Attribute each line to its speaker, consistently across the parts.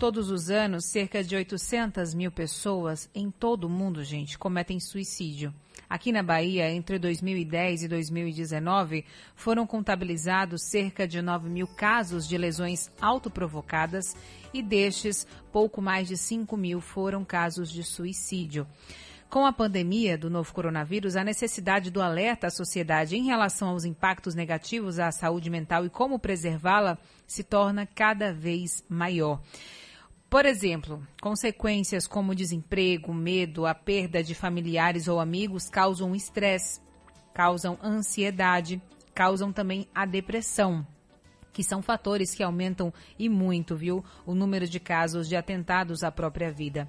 Speaker 1: Todos os anos, cerca de 800 mil pessoas em todo o mundo, gente, cometem suicídio. Aqui na Bahia, entre 2010 e 2019, foram contabilizados cerca de 9 mil casos de lesões autoprovocadas e destes, pouco mais de 5 mil foram casos de suicídio. Com a pandemia do novo coronavírus, a necessidade do alerta à sociedade em relação aos impactos negativos à saúde mental e como preservá-la se torna cada vez maior. Por exemplo, consequências como desemprego, medo, a perda de familiares ou amigos causam estresse, causam ansiedade, causam também a depressão que são fatores que aumentam e muito, viu, o número de casos de atentados à própria vida.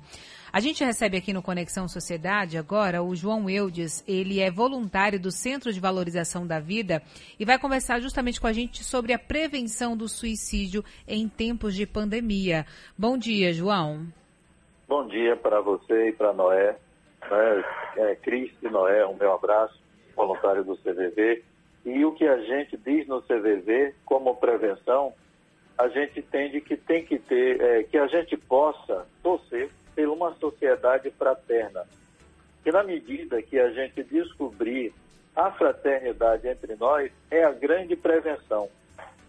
Speaker 1: A gente recebe aqui no Conexão Sociedade agora o João Eudes, ele é voluntário do Centro de Valorização da Vida e vai conversar justamente com a gente sobre a prevenção do suicídio em tempos de pandemia. Bom dia, João.
Speaker 2: Bom dia para você e para Noé. É, Cris e Noé, um meu abraço, voluntário do CVV. E o que a gente diz no CVV como prevenção, a gente entende que tem que ter, é, que a gente possa torcer por uma sociedade fraterna. Que na medida que a gente descobrir a fraternidade entre nós, é a grande prevenção.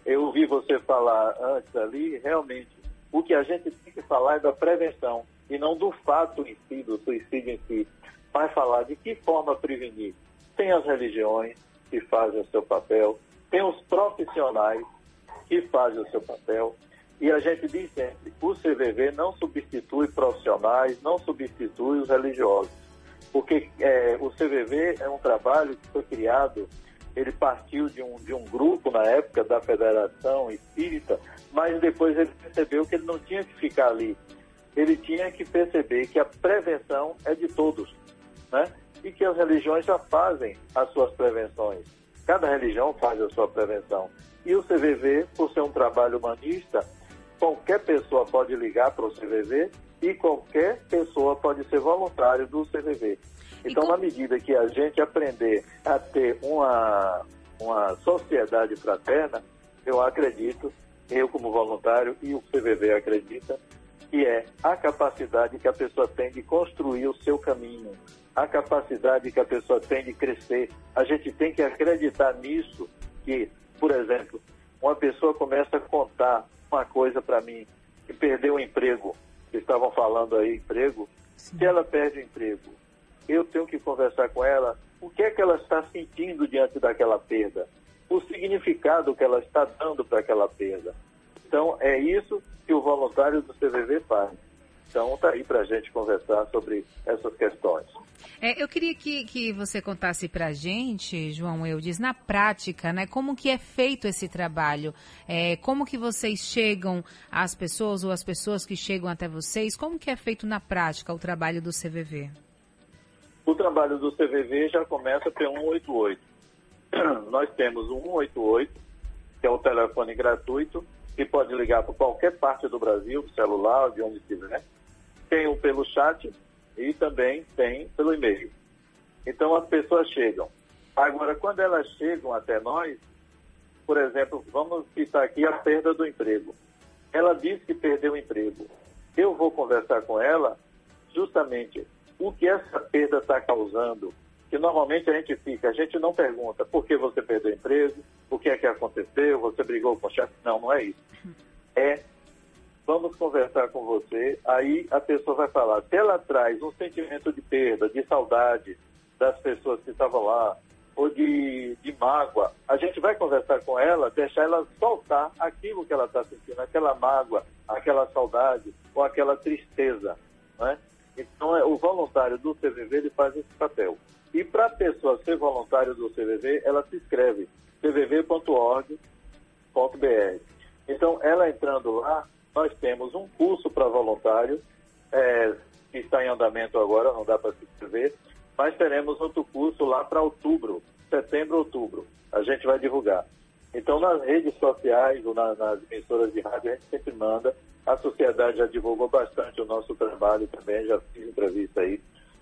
Speaker 2: Eu ouvi você falar antes ali, realmente, o que a gente tem que falar é da prevenção e não do fato em si, do suicídio em si. Vai falar de que forma prevenir. Tem as religiões, que fazem o seu papel, tem os profissionais que fazem o seu papel. E a gente diz sempre, o CVV não substitui profissionais, não substitui os religiosos. Porque é, o CVV é um trabalho que foi criado, ele partiu de um, de um grupo na época da Federação Espírita, mas depois ele percebeu que ele não tinha que ficar ali. Ele tinha que perceber que a prevenção é de todos, né? E que as religiões já fazem as suas prevenções. Cada religião faz a sua prevenção. E o CVV, por ser um trabalho humanista, qualquer pessoa pode ligar para o CVV e qualquer pessoa pode ser voluntário do CVV. Então, na medida que a gente aprender a ter uma, uma sociedade fraterna, eu acredito, eu como voluntário e o CVV acredita, que é a capacidade que a pessoa tem de construir o seu caminho, a capacidade que a pessoa tem de crescer. A gente tem que acreditar nisso, que, por exemplo, uma pessoa começa a contar uma coisa para mim, que perdeu o emprego, que estavam falando aí, emprego, Sim. se ela perde o emprego, eu tenho que conversar com ela, o que é que ela está sentindo diante daquela perda, o significado que ela está dando para aquela perda. Então, é isso que o voluntário do CVV faz. Então, está aí para a gente conversar sobre essas questões.
Speaker 1: É, eu queria que, que você contasse para a gente, João Eudes, na prática, né, como que é feito esse trabalho? É, como que vocês chegam às pessoas ou as pessoas que chegam até vocês? Como que é feito na prática o trabalho do CVV?
Speaker 2: O trabalho do CVV já começa pelo 188. Nós temos o 188, que é o telefone gratuito, que pode ligar para qualquer parte do Brasil, celular, de onde estiver tem o pelo chat e também tem pelo e-mail. Então as pessoas chegam. Agora, quando elas chegam até nós, por exemplo, vamos citar aqui a perda do emprego. Ela diz que perdeu o emprego. Eu vou conversar com ela justamente o que essa perda está causando. Que normalmente a gente fica, a gente não pergunta por que você perdeu o emprego, o que é que aconteceu, você brigou com o chefe. Não, não é isso. É vamos conversar com você. Aí a pessoa vai falar. Se ela traz um sentimento de perda, de saudade das pessoas que estavam lá, ou de, de mágoa, a gente vai conversar com ela, deixar ela soltar aquilo que ela está sentindo, aquela mágoa, aquela saudade ou aquela tristeza. Né? Então, é, o voluntário do CVV ele faz esse papel. E para a pessoa ser voluntário do CVV, ela se inscreve cvv.org.br. Então, ela entrando lá, nós temos um curso para voluntário, é, que está em andamento agora, não dá para se inscrever, mas teremos outro curso lá para outubro, setembro, outubro. A gente vai divulgar. Então, nas redes sociais ou na, nas emissoras de rádio, a gente sempre manda. A sociedade já divulgou bastante o nosso trabalho também, já fiz entrevista aí.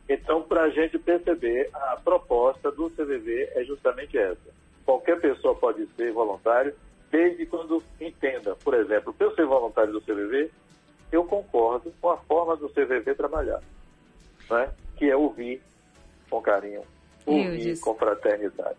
Speaker 2: Então, para a gente perceber, a proposta do CVV é justamente essa. Qualquer pessoa pode ser voluntário, desde quando entenda. Por exemplo, para eu ser voluntário do CVV, eu concordo com a forma do CVV trabalhar, né? que é ouvir com carinho, ouvir com fraternidade.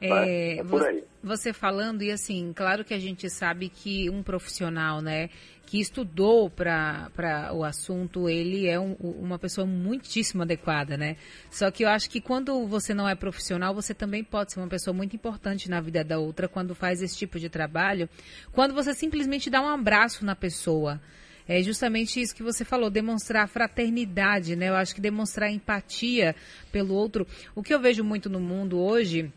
Speaker 1: É, é você, você falando, e assim, claro que a gente sabe que um profissional, né, que estudou para o assunto, ele é um, uma pessoa muitíssimo adequada, né? Só que eu acho que quando você não é profissional, você também pode ser uma pessoa muito importante na vida da outra quando faz esse tipo de trabalho, quando você simplesmente dá um abraço na pessoa. É justamente isso que você falou, demonstrar fraternidade, né? Eu acho que demonstrar empatia pelo outro. O que eu vejo muito no mundo hoje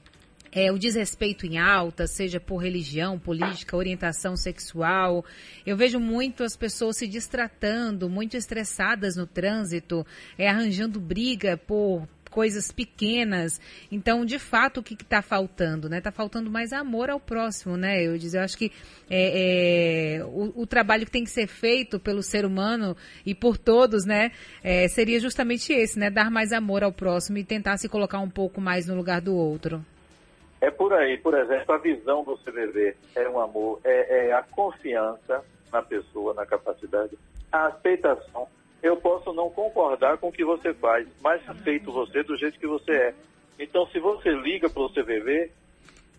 Speaker 1: é, o desrespeito em alta, seja por religião, política, orientação sexual. Eu vejo muito as pessoas se distratando, muito estressadas no trânsito, é, arranjando briga por coisas pequenas. Então, de fato, o que está faltando? Está faltando mais amor ao próximo, né? Eu, diz, eu acho que é, é, o, o, trabalho que tem que ser feito pelo ser humano e por todos, né? É, seria justamente esse, né? Dar mais amor ao próximo e tentar se colocar um pouco mais no lugar do outro.
Speaker 2: É por aí, por exemplo, a visão do CVV é um amor, é, é a confiança na pessoa, na capacidade, a aceitação. Eu posso não concordar com o que você faz, mas aceito você do jeito que você é. Então, se você liga para o CVV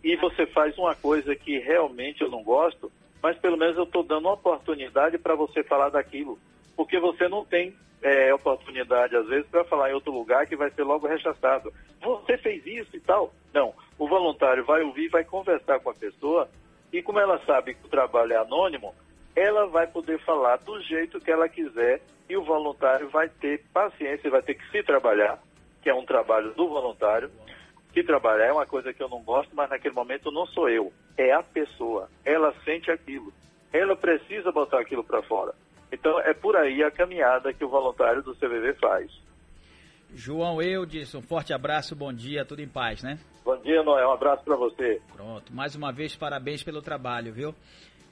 Speaker 2: e você faz uma coisa que realmente eu não gosto, mas pelo menos eu estou dando uma oportunidade para você falar daquilo, porque você não tem é, oportunidade, às vezes, para falar em outro lugar que vai ser logo rechaçado. Você fez isso e tal. Não. O voluntário vai ouvir, vai conversar com a pessoa e, como ela sabe que o trabalho é anônimo, ela vai poder falar do jeito que ela quiser e o voluntário vai ter paciência, vai ter que se trabalhar, que é um trabalho do voluntário. Se trabalhar é uma coisa que eu não gosto, mas naquele momento não sou eu, é a pessoa. Ela sente aquilo. Ela precisa botar aquilo para fora. Então, é por aí a caminhada que o voluntário do CVV faz.
Speaker 3: João Eudes, um forte abraço, bom dia, tudo em paz, né?
Speaker 2: Bom dia, Noé, um abraço para você.
Speaker 3: Pronto, mais uma vez, parabéns pelo trabalho, viu?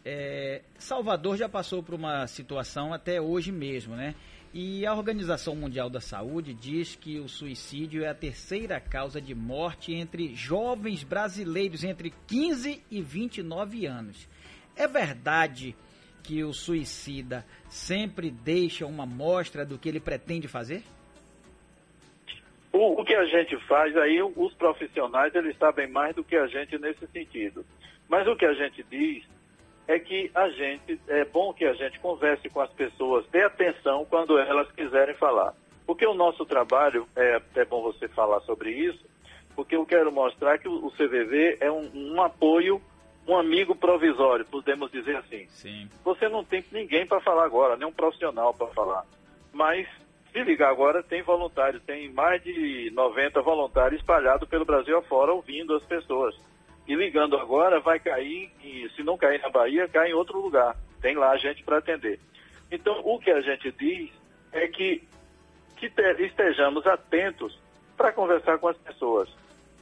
Speaker 3: É, Salvador já passou por uma situação até hoje mesmo, né? E a Organização Mundial da Saúde diz que o suicídio é a terceira causa de morte entre jovens brasileiros entre 15 e 29 anos. É verdade que o suicida sempre deixa uma mostra do que ele pretende fazer?
Speaker 2: O, o, que a gente faz aí, os profissionais, eles sabem mais do que a gente nesse sentido. Mas o que a gente diz é que a gente, é bom que a gente converse com as pessoas, dê atenção quando elas quiserem falar. Porque o nosso trabalho, é, é bom você falar sobre isso, porque eu quero mostrar que o, CVV é um, um apoio um amigo provisório, podemos dizer assim.
Speaker 3: Sim.
Speaker 2: Você não tem ninguém para falar agora, nem um profissional para falar. Mas, se ligar agora, tem voluntários, tem mais de 90 voluntários espalhados pelo Brasil afora, ouvindo as pessoas. E ligando agora, vai cair, e se não cair na Bahia, cai em outro lugar. Tem lá gente para atender. Então, o que a gente diz é que, que estejamos atentos para conversar com as pessoas,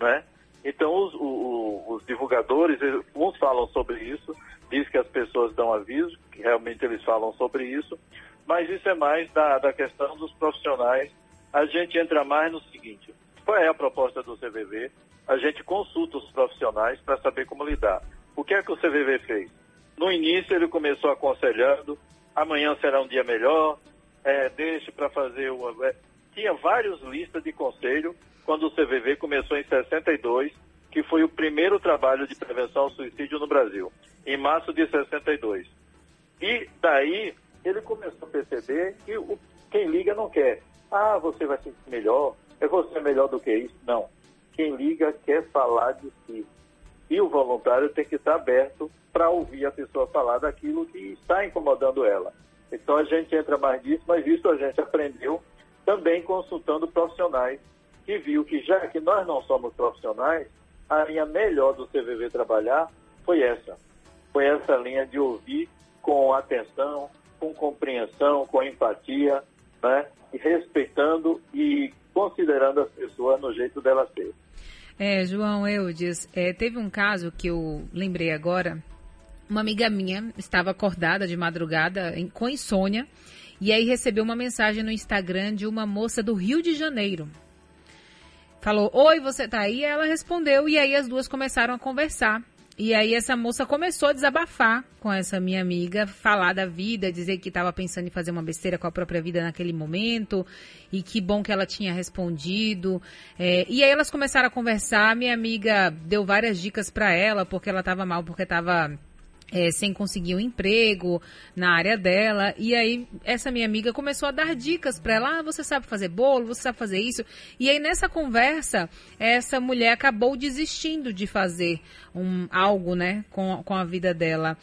Speaker 2: né? Então, os, os, divulgadores, uns falam sobre isso, diz que as pessoas dão aviso, que realmente eles falam sobre isso, mas isso é mais da, da questão dos profissionais. A gente entra mais no seguinte: qual é a proposta do CVV? A gente consulta os profissionais para saber como lidar. O que é que o CVV fez? No início, ele começou aconselhando: amanhã será um dia melhor, é, deixe para fazer uma. É, tinha várias listas de conselho quando o CVV começou em 62, que foi o primeiro trabalho de prevenção ao suicídio no Brasil, em março de 62. E daí ele começou a perceber que o, quem liga não quer. Ah, você vai ser melhor, é você melhor do que isso. Não. Quem liga quer falar de si. E o voluntário tem que estar aberto para ouvir a pessoa falar daquilo que está incomodando ela. Então a gente entra mais nisso, mas isso a gente aprendeu também consultando profissionais que viu que já que nós não somos profissionais, a linha melhor do CVV trabalhar foi essa. Foi essa linha de ouvir com atenção, com compreensão, com empatia, né? E respeitando e considerando as pessoas no jeito delas ser.
Speaker 1: É, João Eudes, é, teve um caso que eu lembrei agora. Uma amiga minha estava acordada de madrugada em, com insônia e aí recebeu uma mensagem no Instagram de uma moça do Rio de Janeiro, falou: Oi, você tá aí? Ela respondeu, e aí as duas começaram a conversar. E aí essa moça começou a desabafar com essa minha amiga, falar da vida, dizer que estava pensando em fazer uma besteira com a própria vida naquele momento e que bom que ela tinha respondido. É, e aí elas começaram a conversar, minha amiga deu várias dicas para ela porque ela estava mal, porque estava é, sem conseguir um emprego na área dela. E aí, essa minha amiga começou a dar dicas para ela: ah, você sabe fazer bolo, você sabe fazer isso. E aí, nessa conversa, essa mulher acabou desistindo de fazer um, algo, né, com, com a vida dela.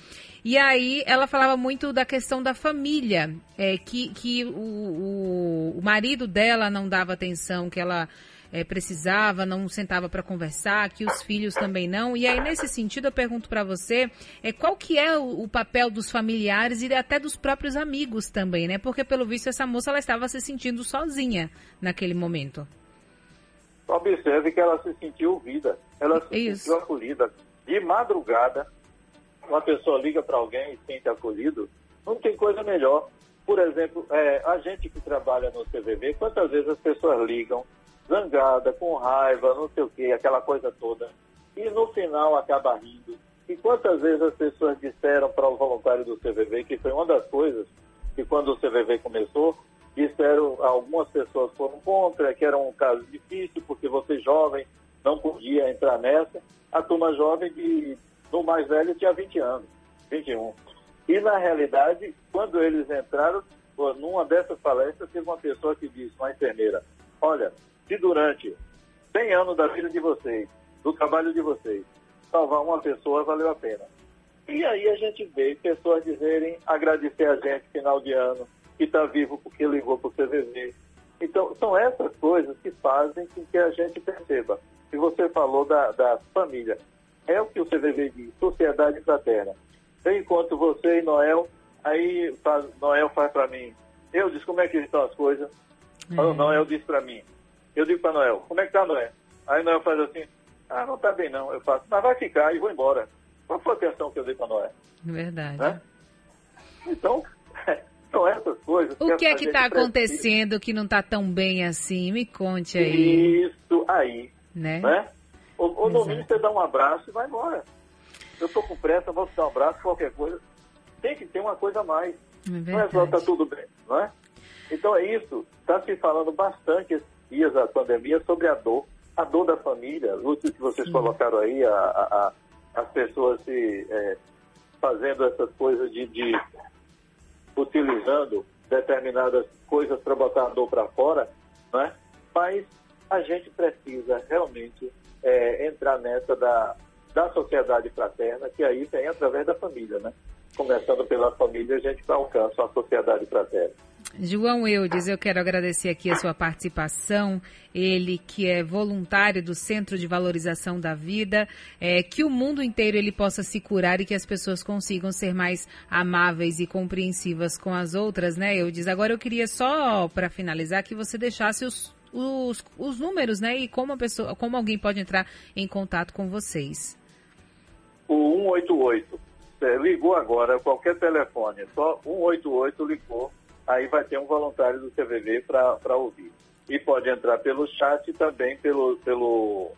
Speaker 1: E aí, ela falava muito da questão da família, é, que, que o, o, o marido dela não dava atenção, que ela é, precisava, não sentava para conversar, que os filhos também não. E aí, nesse sentido, eu pergunto para você, é, qual que é o, o, papel dos familiares e até dos próprios amigos também, né? Porque, pelo visto, essa moça ela estava se sentindo sozinha naquele momento.
Speaker 2: Observe que ela se sentiu ouvida, ela se Isso. sentiu acolhida. De madrugada, uma pessoa liga para alguém e se sente acolhido, não tem coisa melhor. Por exemplo, é, a gente que trabalha no CVV, quantas vezes as pessoas ligam zangada, com raiva, não sei o quê, aquela coisa toda. E no final acaba rindo. E quantas vezes as pessoas disseram para o voluntário do CVV, que foi uma das coisas que quando o CVV começou, disseram, algumas pessoas foram contra, que era um caso difícil, porque você jovem não podia entrar nessa. A turma jovem, de, no mais velho, tinha 20 anos, 21. E na realidade, quando eles entraram, numa dessas palestras, teve uma pessoa que disse, uma enfermeira, olha, se durante 100 anos da vida de vocês, do trabalho de vocês, salvar uma pessoa valeu a pena. E aí a gente vê pessoas dizerem, agradecer a gente final de ano, que está vivo porque ligou para o CVV. Então, são essas coisas que fazem com que a gente perceba. Se você falou da, da família, é o que o CVV diz, sociedade fraterna. Eu encontro você e Noel, aí faz, Noel faz para mim. Eu disse, como é que estão as coisas? Uhum. Noel disse para mim, eu digo para Noel, como é que tá, Noel? Aí Noel faz assim, ah, não tá bem não. Eu faço, mas vai ficar e vou embora. Qual foi a atenção que eu dei para Noel?
Speaker 1: Verdade. Né?
Speaker 2: Então, são essas coisas.
Speaker 1: O que é que está acontecendo que não está tão bem assim? Me conte aí.
Speaker 2: Isso aí. Né? né? Ou, ou no mínimo você dá um abraço e vai embora. Eu estou com pressa, vou te dar um abraço, qualquer coisa. Tem que ter uma coisa a mais. É não é só tá tudo bem, não é? Então é isso. Está se falando bastante dias da pandemia sobre a dor, a dor da família, o que vocês colocaram aí, a, a, a, as pessoas se é, fazendo essas coisas de, de utilizando determinadas coisas para botar a dor para fora, né? mas a gente precisa realmente é, entrar nessa da, da sociedade fraterna, que aí vem através da família, né? Começando pela família, a gente alcança a sociedade fraterna.
Speaker 1: João Eudes, eu quero agradecer aqui a sua participação. Ele que é voluntário do Centro de Valorização da Vida, é, que o mundo inteiro ele possa se curar e que as pessoas consigam ser mais amáveis e compreensivas com as outras, né, Eudes? Agora eu queria só, para finalizar, que você deixasse os, os, os números, né, e como a pessoa, como alguém pode entrar em contato com vocês.
Speaker 2: O 188 ligou agora, qualquer telefone, só 188 ligou aí vai ter um voluntário do CVV para ouvir. E pode entrar pelo chat e também pelo, pelo,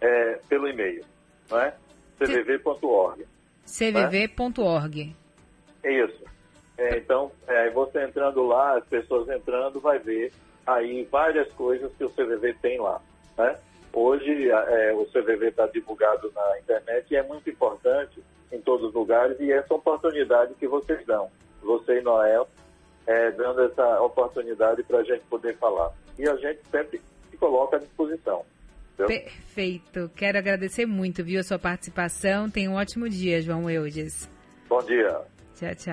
Speaker 2: é, pelo e-mail, não é? cvv.org.
Speaker 1: cvv.org.
Speaker 2: É isso. É, então, é, você entrando lá, as pessoas entrando, vai ver aí várias coisas que o CVV tem lá, né? Hoje é, o CVV está divulgado na internet e é muito importante em todos os lugares e essa oportunidade que vocês dão, você e Noel, é, dando essa oportunidade para a gente poder falar. E a gente sempre se coloca à disposição.
Speaker 1: Entendeu? Perfeito. Quero agradecer muito, viu, a sua participação. Tenha um ótimo dia, João Eudes.
Speaker 2: Bom dia.
Speaker 1: Tchau, tchau.